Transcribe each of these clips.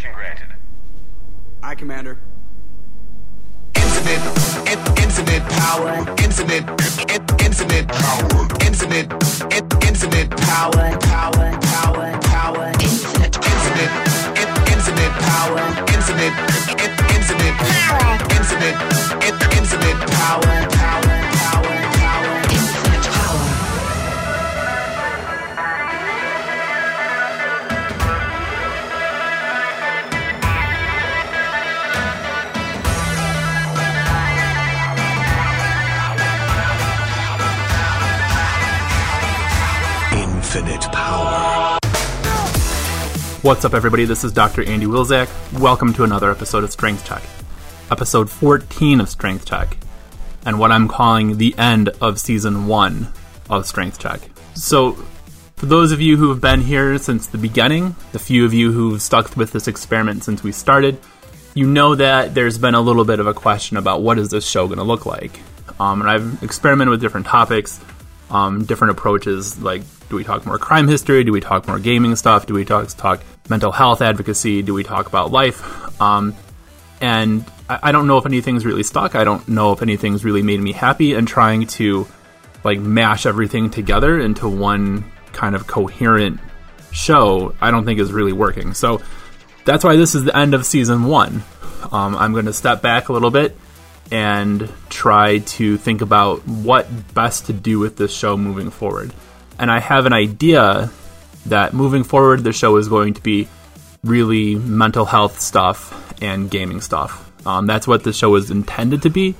Permission granted. Aye, Commander. Infinite, in- infinite power, infinite, in- infinite power, infinite, in- infinite power, power, power, power, infinite, infinite, in- infinite power, infinite, in- infinite power, infinite, in- infinite power, What's up, everybody? This is Dr. Andy Wilczak. Welcome to another episode of Strength Check, episode 14 of Strength Check, and what I'm calling the end of season one of Strength Check. So, for those of you who have been here since the beginning, the few of you who've stuck with this experiment since we started, you know that there's been a little bit of a question about what is this show going to look like. Um, and I've experimented with different topics, um, different approaches. Like, do we talk more crime history? Do we talk more gaming stuff? Do we talk talk mental health advocacy? Do we talk about life? Um, and I, I don't know if anything's really stuck. I don't know if anything's really made me happy. And trying to like mash everything together into one kind of coherent show, I don't think is really working. So that's why this is the end of season one. Um, I'm going to step back a little bit and try to think about what best to do with this show moving forward. And I have an idea that moving forward, the show is going to be really mental health stuff and gaming stuff. Um, that's what the show is intended to be.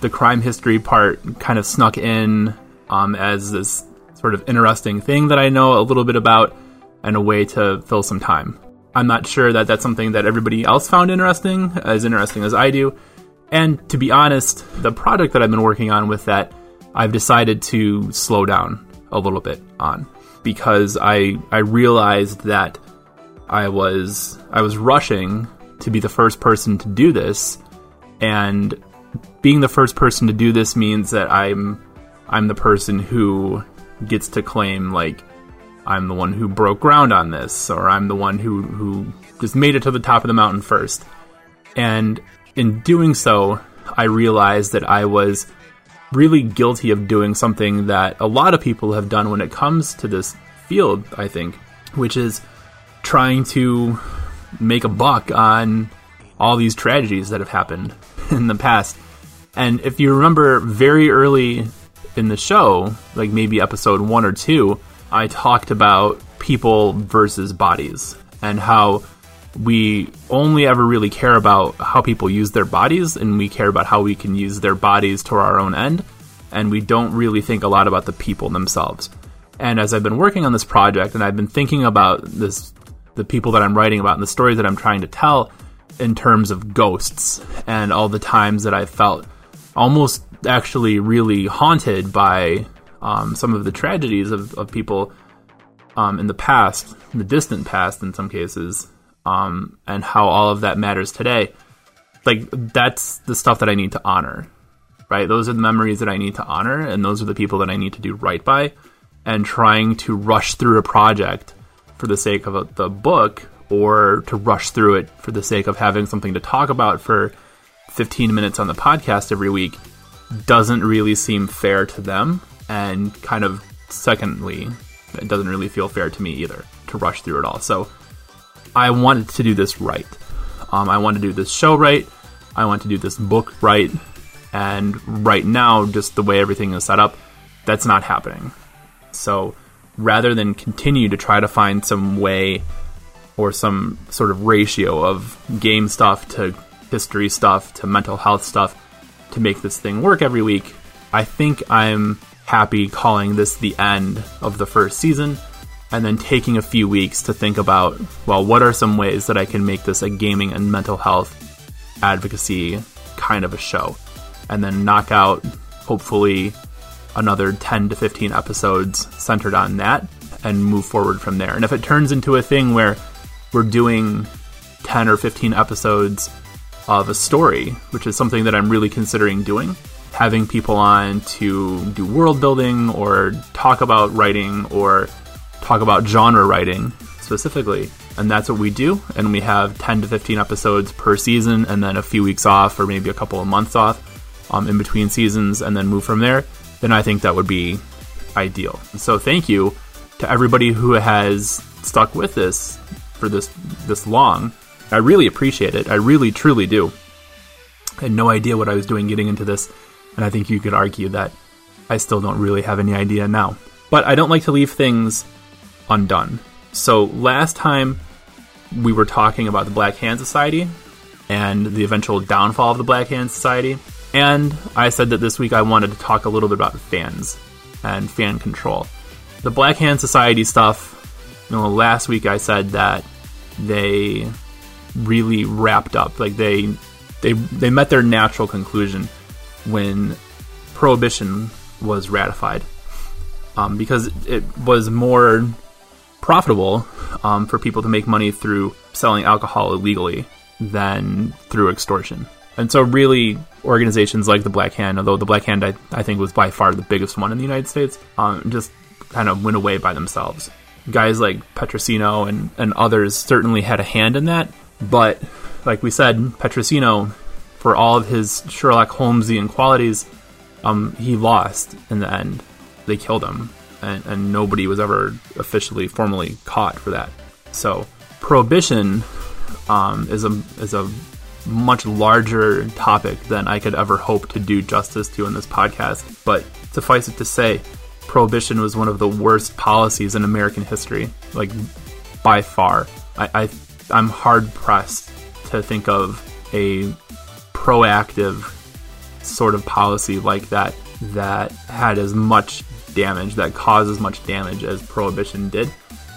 The crime history part kind of snuck in um, as this sort of interesting thing that I know a little bit about and a way to fill some time. I'm not sure that that's something that everybody else found interesting, as interesting as I do. And to be honest, the project that I've been working on with that, I've decided to slow down a little bit on because I I realized that I was I was rushing to be the first person to do this, and being the first person to do this means that I'm I'm the person who gets to claim like I'm the one who broke ground on this, or I'm the one who who just made it to the top of the mountain first. And in doing so, I realized that I was really guilty of doing something that a lot of people have done when it comes to this field, I think, which is trying to make a buck on all these tragedies that have happened in the past. And if you remember very early in the show, like maybe episode one or two, I talked about people versus bodies and how we only ever really care about how people use their bodies and we care about how we can use their bodies to our own end and we don't really think a lot about the people themselves. And as i've been working on this project and i've been thinking about this the people that i'm writing about and the stories that i'm trying to tell in terms of ghosts and all the times that i felt almost actually really haunted by um, some of the tragedies of, of people um, in the past, in the distant past, in some cases, um, and how all of that matters today. Like that's the stuff that I need to honor, right? Those are the memories that I need to honor, and those are the people that I need to do right by. And trying to rush through a project for the sake of a, the book, or to rush through it for the sake of having something to talk about for 15 minutes on the podcast every week, doesn't really seem fair to them. And kind of secondly, it doesn't really feel fair to me either to rush through it all. So I wanted to do this right. Um, I want to do this show right. I want to do this book right. And right now, just the way everything is set up, that's not happening. So rather than continue to try to find some way or some sort of ratio of game stuff to history stuff to mental health stuff to make this thing work every week, I think I'm happy calling this the end of the first season and then taking a few weeks to think about well, what are some ways that I can make this a gaming and mental health advocacy kind of a show? And then knock out, hopefully, another 10 to 15 episodes centered on that and move forward from there. And if it turns into a thing where we're doing 10 or 15 episodes of a story, which is something that I'm really considering doing, having people on to do world building or talk about writing or talk about genre writing specifically. And that's what we do. And we have 10 to 15 episodes per season, and then a few weeks off, or maybe a couple of months off um, in between seasons, and then move from there. Then I think that would be ideal. So thank you to everybody who has stuck with this for this this long. I really appreciate it. I really truly do. I had no idea what I was doing getting into this, and I think you could argue that I still don't really have any idea now. But I don't like to leave things undone. So last time we were talking about the Black Hand Society and the eventual downfall of the Black Hand Society, and I said that this week I wanted to talk a little bit about fans and fan control. The Black Hand Society stuff, you know, last week I said that they really wrapped up. Like they they they met their natural conclusion when prohibition was ratified, um, because it was more profitable um, for people to make money through selling alcohol illegally than through extortion. And so, really, organizations like the Black Hand, although the Black Hand I, I think was by far the biggest one in the United States, um, just kind of went away by themselves. Guys like Petrosino and, and others certainly had a hand in that, but like we said, Petrosino, for all of his Sherlock Holmesian qualities, um, he lost in the end. They killed him, and, and nobody was ever officially, formally caught for that. So, prohibition um, is a is a much larger topic than I could ever hope to do justice to in this podcast. But suffice it to say, prohibition was one of the worst policies in American history, like by far. I, I I'm hard pressed to think of a proactive sort of policy like that that had as much damage, that caused as much damage as prohibition did,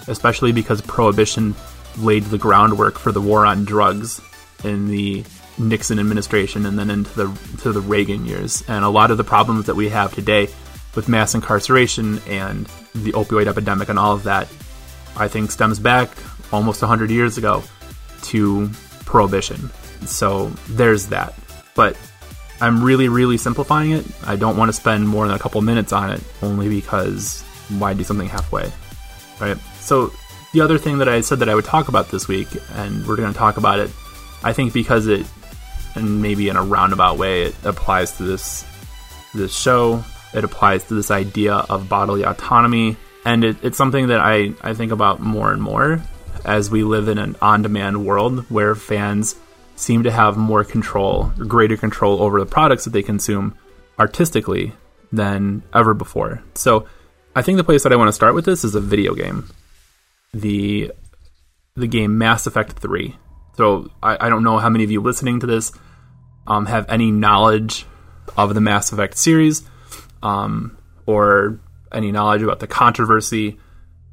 especially because prohibition laid the groundwork for the war on drugs in the Nixon administration and then into the to the Reagan years. And a lot of the problems that we have today with mass incarceration and the opioid epidemic and all of that, I think stems back almost 100 years ago to prohibition. So there's that. But I'm really, really simplifying it. I don't want to spend more than a couple minutes on it, only because why do something halfway, right? So the other thing that I said that I would talk about this week, and we're going to talk about it, I think because it, and maybe in a roundabout way, it applies to this this show. It applies to this idea of bodily autonomy, and it, it's something that I I think about more and more as we live in an on-demand world where fans seem to have more control, greater control over the products that they consume artistically than ever before. So, I think the place that I want to start with this is a video game. The the game Mass Effect 3. So, I, I don't know how many of you listening to this um, have any knowledge of the Mass Effect series um, or any knowledge about the controversy,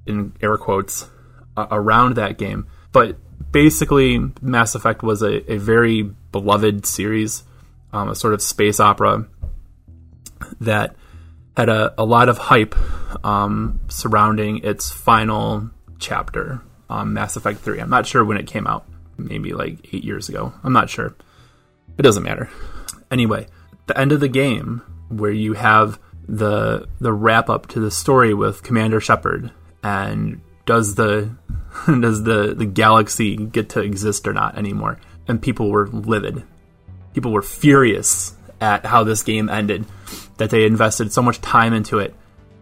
in air quotes, uh, around that game. But basically, Mass Effect was a, a very beloved series, um, a sort of space opera that had a, a lot of hype um, surrounding its final chapter, um, Mass Effect 3. I'm not sure when it came out, maybe like eight years ago. I'm not sure. It doesn't matter. Anyway, the end of the game, where you have the the wrap up to the story with Commander Shepard and does the does the the galaxy get to exist or not anymore? And people were livid. People were furious at how this game ended, that they invested so much time into it,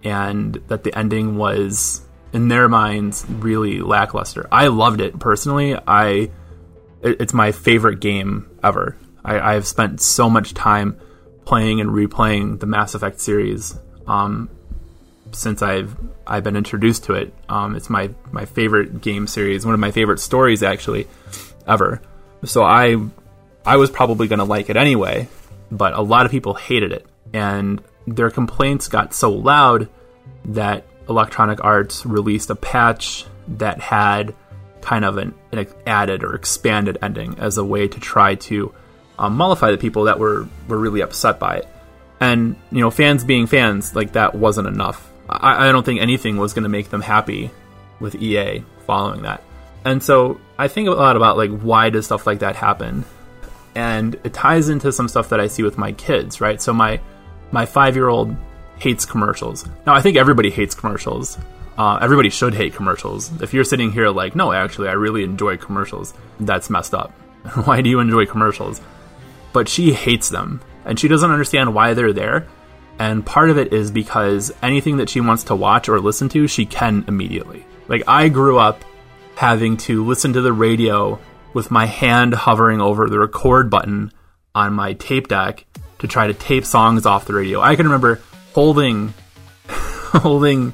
and that the ending was, in their minds, really lackluster. I loved it personally. I it's my favorite game ever. I, have spent so much time playing and replaying the Mass Effect series. Um, since I've I've been introduced to it. Um, it's my my favorite game series, one of my favorite stories actually ever. So I I was probably going to like it anyway, but a lot of people hated it, and their complaints got so loud that Electronic Arts released a patch that had kind of an, an added or expanded ending as a way to try to um, mollify the people that were were really upset by it. And you know, fans being fans, like that wasn't enough I, I don't think anything was going to make them happy with EA following that. And so I think a lot about like why does stuff like that happen, and it ties into some stuff that I see with my kids, right? So my my five year old hates commercials. Now, I think everybody hates commercials. Uh, everybody should hate commercials. If you're sitting here like, no, actually, I really enjoy commercials, that's messed up. why do you enjoy commercials? But she hates them, and she doesn't understand why they're there. And part of it is because anything that she wants to watch or listen to, she can immediately. Like, I grew up having to listen to the radio with my hand hovering over the record button on my tape deck to try to tape songs off the radio. I can remember holding holding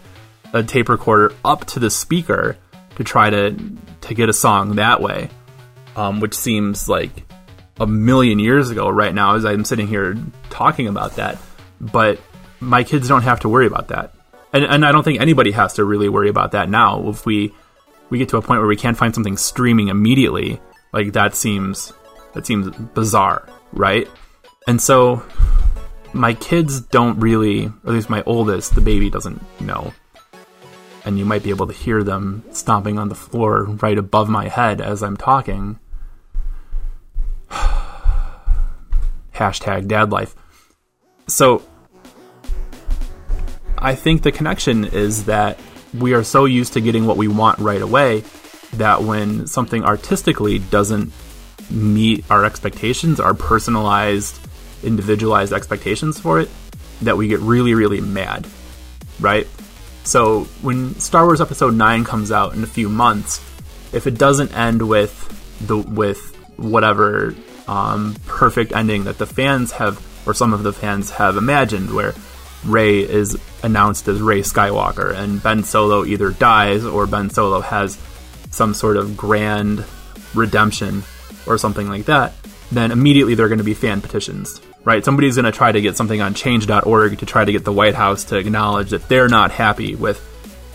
a tape recorder up to the speaker to try to to get a song that way, um, which seems like a million years ago right now as I'm sitting here talking about that. But my kids don't have to worry about that, and, and I don't think anybody has to really worry about that now. If we we get to a point where we can't find something streaming immediately, like that seems that seems bizarre, right? And so my kids don't really, or at least my oldest, the baby doesn't know. And you might be able to hear them stomping on the floor right above my head as I'm talking. Hashtag dad life. So I think the connection is that we are so used to getting what we want right away that when something artistically doesn't meet our expectations, our personalized, individualized expectations for it, that we get really, really mad, right? So when Star Wars Episode Nine comes out in a few months, if it doesn't end with the with whatever um, perfect ending that the fans have, or some of the fans have imagined, where Rey is announced as Rey Skywalker, and Ben Solo either dies or Ben Solo has some sort of grand redemption or something like that, then immediately there are going to be fan petitions, right? Somebody's going to try to get something on change.org to try to get the White House to acknowledge that they're not happy with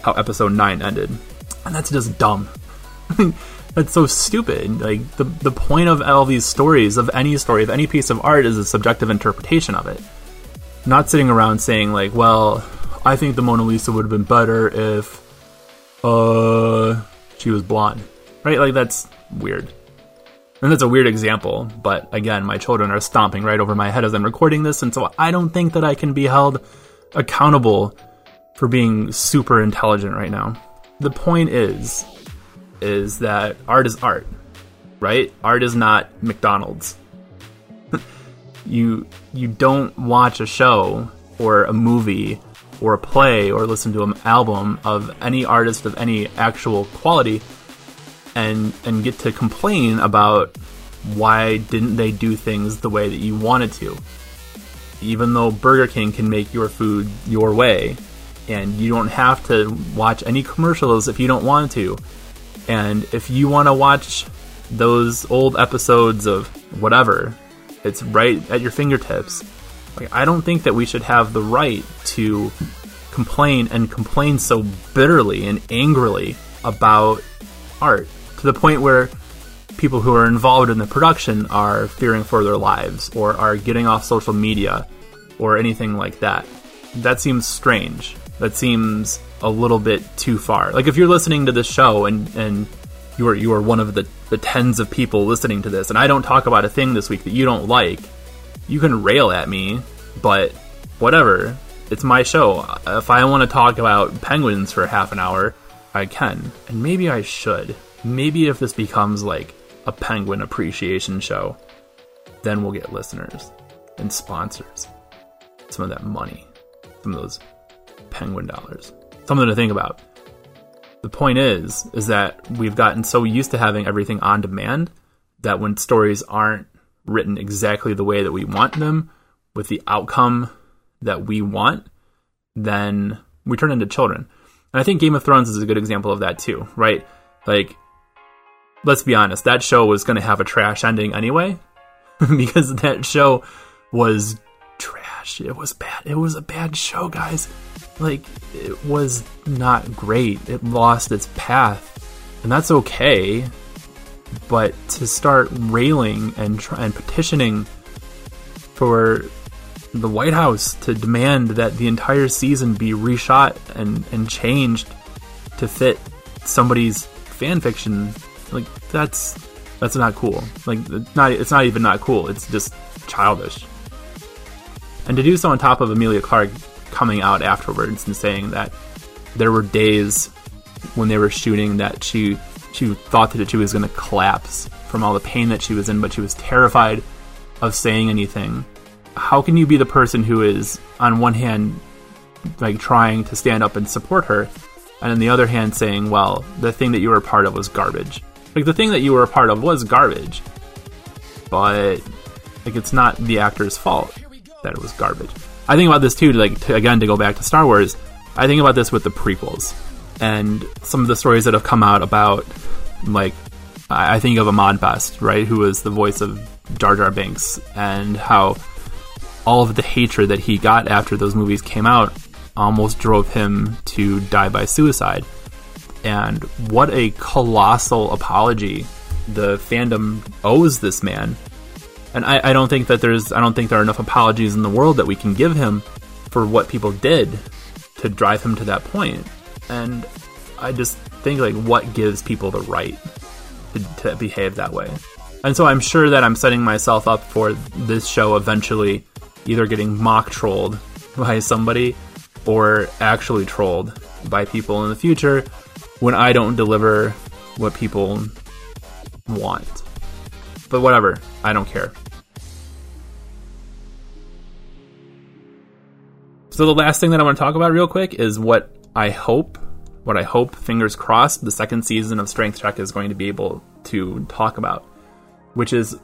how episode 9 ended. And that's just dumb. that's so stupid. Like the the point of all these stories, of any story, of any piece of art is a subjective interpretation of it. Not sitting around saying like, well, I think the Mona Lisa would have been better if uh she was blonde. Right? Like that's weird. And that's a weird example, but again, my children are stomping right over my head as I'm recording this, and so I don't think that I can be held accountable for being super intelligent right now. The point is is that art is art, right? Art is not McDonald's. you you don't watch a show or a movie or a play or listen to an album of any artist of any actual quality and and get to complain about why didn't they do things the way that you wanted to even though Burger King can make your food your way and you don't have to watch any commercials if you don't want to and if you want to watch those old episodes of whatever it's right at your fingertips like I don't think that we should have the right to complain and complain so bitterly and angrily about art to the point where people who are involved in the production are fearing for their lives or are getting off social media or anything like that. That seems strange. That seems a little bit too far. Like if you're listening to this show and and you are you are one of the, the tens of people listening to this and I don't talk about a thing this week that you don't like, you can rail at me, but whatever. It's my show. If I want to talk about penguins for half an hour, I can. And maybe I should maybe if this becomes like a penguin appreciation show, then we'll get listeners and sponsors. Some of that money, some of those penguin dollars. Something to think about. The point is, is that we've gotten so used to having everything on demand that when stories aren't written exactly the way that we want them, with the outcome that we want, then we turn into children. And I think Game of Thrones is a good example of that too, right? Like let's be honest, that show was going to have a trash ending anyway, because that show was trash. It was bad. It was a bad show, guys. Like, it was not great. It lost its path, and that's okay. But to start railing and and petitioning for the White House to demand that the entire season be reshot and, and changed to fit somebody's fan fiction like that's that's not cool. Like it's not it's not even not cool. It's just childish. And to do so on top of Emilia Clarke coming out afterwards and saying that there were days when they were shooting that she she thought that she was going to collapse from all the pain that she was in, but she was terrified of saying anything. How can you be the person who is on one hand like trying to stand up and support her, and on the other hand saying, "Well, the thing that you were a part of was garbage." Like the thing that you were a part of was garbage, but like it's not the actor's fault that it was garbage. I think about this too. Like to, again, to go back to Star Wars, I think about this with the prequels and some of the stories that have come out about like I think of Ahmed Best, right, who was the voice of Jar Jar Binks, and how all of the hatred that he got after those movies came out almost drove him to die by suicide. And what a colossal apology the fandom owes this man. And I, I don't think that there's I don't think there are enough apologies in the world that we can give him for what people did to drive him to that point. And I just think like what gives people the right to, to behave that way. And so I'm sure that I'm setting myself up for this show eventually either getting mock trolled by somebody or actually trolled by people in the future when I don't deliver what people want. But whatever, I don't care. So the last thing that I want to talk about real quick is what I hope, what I hope, fingers crossed, the second season of Strength Check is going to be able to talk about, which is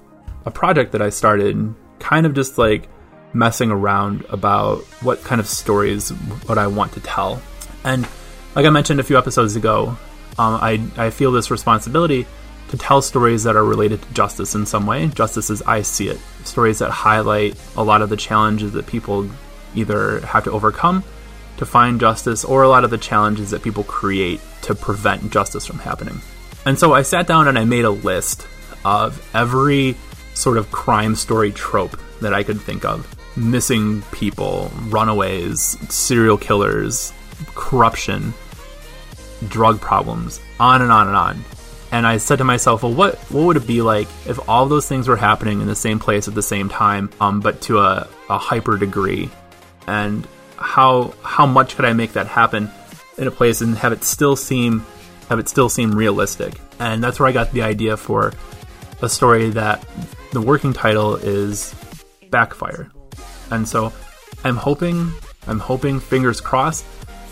a project that I started kind of just like messing around about what kind of stories what I want to tell. And like I mentioned a few episodes ago, um, I, I feel this responsibility to tell stories that are related to justice in some way, justice as I see it. Stories that highlight a lot of the challenges that people either have to overcome to find justice or a lot of the challenges that people create to prevent justice from happening. And so I sat down and I made a list of every sort of crime story trope that I could think of missing people, runaways, serial killers, corruption, drug problems, on and on and on. And I said to myself, well, what what would it be like if all those things were happening in the same place at the same time, um, but to a, a hyper degree? And how how much could I make that happen in a place and have it still seem have it still seem realistic? And that's where I got the idea for a story that the working title is Backfire. And so I'm hoping I'm hoping fingers crossed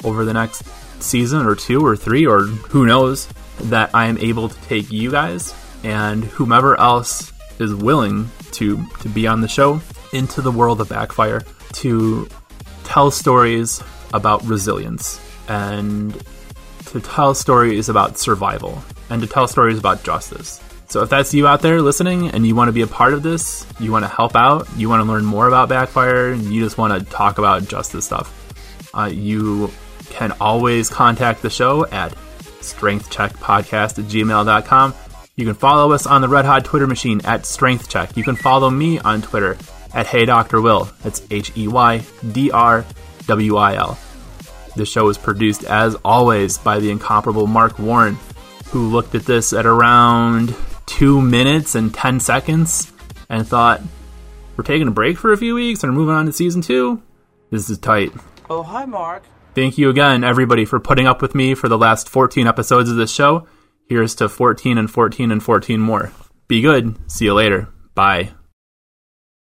over the next season or two or three or who knows that I am able to take you guys and whomever else is willing to to be on the show into the world of Backfire to tell stories about resilience and to tell stories about survival and to tell stories about justice. So if that's you out there listening and you want to be a part of this, you want to help out, you want to learn more about Backfire, and you just want to talk about justice stuff, uh, you can always contact the show at strengthcheckpodcast at gmail.com. You can follow us on the Red Hot Twitter machine at strengthcheck. You can follow me on Twitter at Hey Dr. Will. That's H E Y D R W I L. The show is produced, as always, by the incomparable Mark Warren, who looked at this at around two minutes and 10 seconds and thought, We're taking a break for a few weeks and we're moving on to season two? This is tight. Oh, hi, Mark. Thank you again, everybody, for putting up with me for the last 14 episodes of this show. Here's to 14 and 14 and 14 more. Be good. See you later. Bye.